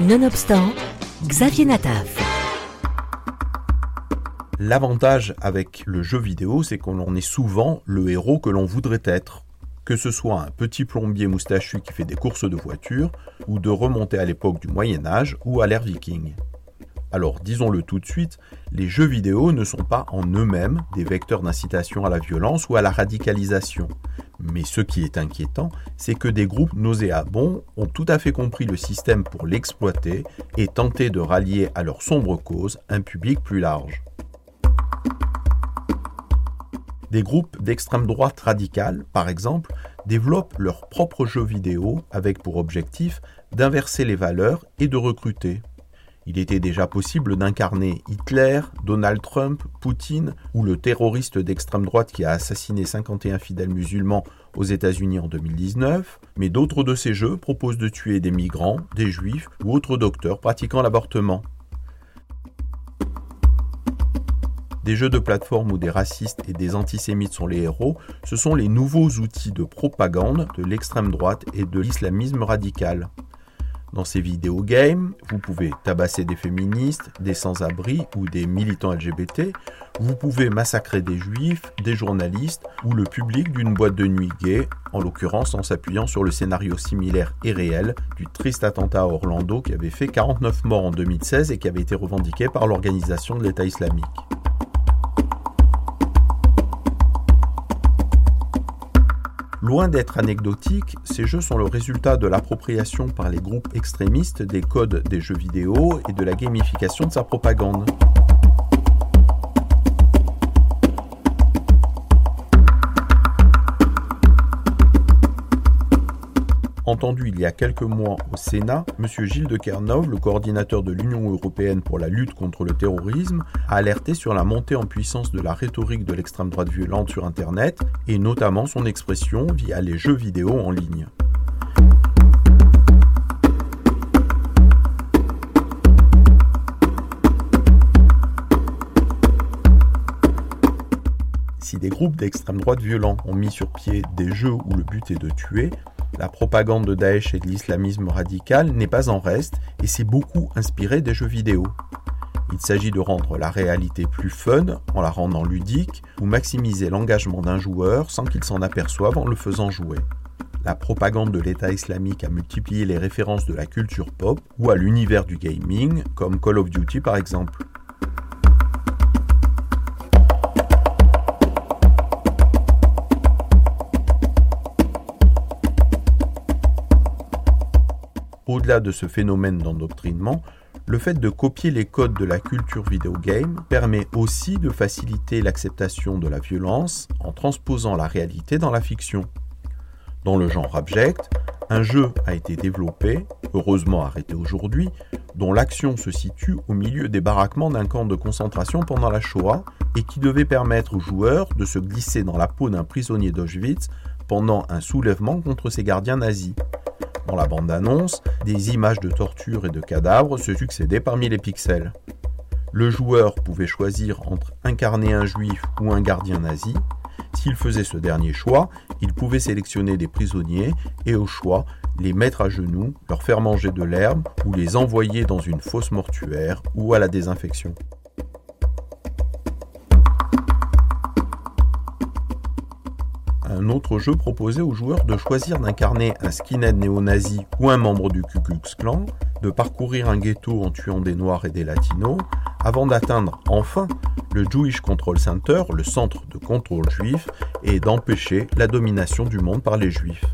Nonobstant, Xavier Nataf. L'avantage avec le jeu vidéo, c'est qu'on en est souvent le héros que l'on voudrait être. Que ce soit un petit plombier moustachu qui fait des courses de voiture, ou de remonter à l'époque du Moyen Âge ou à l'ère viking. Alors disons-le tout de suite, les jeux vidéo ne sont pas en eux-mêmes des vecteurs d'incitation à la violence ou à la radicalisation. Mais ce qui est inquiétant, c'est que des groupes nauséabonds ont tout à fait compris le système pour l'exploiter et tenté de rallier à leur sombre cause un public plus large. Des groupes d'extrême droite radicale, par exemple, développent leurs propres jeux vidéo avec pour objectif d'inverser les valeurs et de recruter. Il était déjà possible d'incarner Hitler, Donald Trump, Poutine ou le terroriste d'extrême droite qui a assassiné 51 fidèles musulmans aux États-Unis en 2019, mais d'autres de ces jeux proposent de tuer des migrants, des juifs ou autres docteurs pratiquant l'avortement. Des jeux de plateforme où des racistes et des antisémites sont les héros, ce sont les nouveaux outils de propagande de l'extrême droite et de l'islamisme radical. Dans ces vidéogames, vous pouvez tabasser des féministes, des sans-abri ou des militants LGBT. Vous pouvez massacrer des juifs, des journalistes ou le public d'une boîte de nuit gay, en l'occurrence en s'appuyant sur le scénario similaire et réel du triste attentat à Orlando qui avait fait 49 morts en 2016 et qui avait été revendiqué par l'organisation de l'État islamique. Loin d'être anecdotiques, ces jeux sont le résultat de l'appropriation par les groupes extrémistes des codes des jeux vidéo et de la gamification de sa propagande. Entendu il y a quelques mois au Sénat, M. Gilles de Kernov, le coordinateur de l'Union européenne pour la lutte contre le terrorisme, a alerté sur la montée en puissance de la rhétorique de l'extrême droite violente sur Internet et notamment son expression via les jeux vidéo en ligne. Si des groupes d'extrême droite violents ont mis sur pied des jeux où le but est de tuer, la propagande de Daesh et de l'islamisme radical n'est pas en reste et s'est beaucoup inspirée des jeux vidéo. Il s'agit de rendre la réalité plus fun en la rendant ludique ou maximiser l'engagement d'un joueur sans qu'il s'en aperçoive en le faisant jouer. La propagande de l'État islamique a multiplié les références de la culture pop ou à l'univers du gaming, comme Call of Duty par exemple. Au-delà de ce phénomène d'endoctrinement, le fait de copier les codes de la culture vidéo-game permet aussi de faciliter l'acceptation de la violence en transposant la réalité dans la fiction. Dans le genre abject, un jeu a été développé, heureusement arrêté aujourd'hui, dont l'action se situe au milieu des baraquements d'un camp de concentration pendant la Shoah et qui devait permettre aux joueurs de se glisser dans la peau d'un prisonnier d'Auschwitz pendant un soulèvement contre ses gardiens nazis. Dans la bande-annonce, des images de torture et de cadavres se succédaient parmi les pixels. Le joueur pouvait choisir entre incarner un juif ou un gardien nazi. S'il faisait ce dernier choix, il pouvait sélectionner des prisonniers et au choix les mettre à genoux, leur faire manger de l'herbe ou les envoyer dans une fosse mortuaire ou à la désinfection. Un autre jeu proposait aux joueurs de choisir d'incarner un skinhead néo-nazi ou un membre du Ku Klux Klan, de parcourir un ghetto en tuant des noirs et des latinos, avant d'atteindre enfin le Jewish Control Center, le centre de contrôle juif, et d'empêcher la domination du monde par les juifs.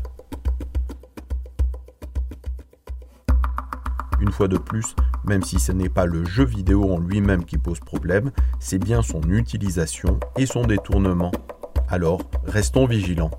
Une fois de plus, même si ce n'est pas le jeu vidéo en lui-même qui pose problème, c'est bien son utilisation et son détournement alors, restons vigilants.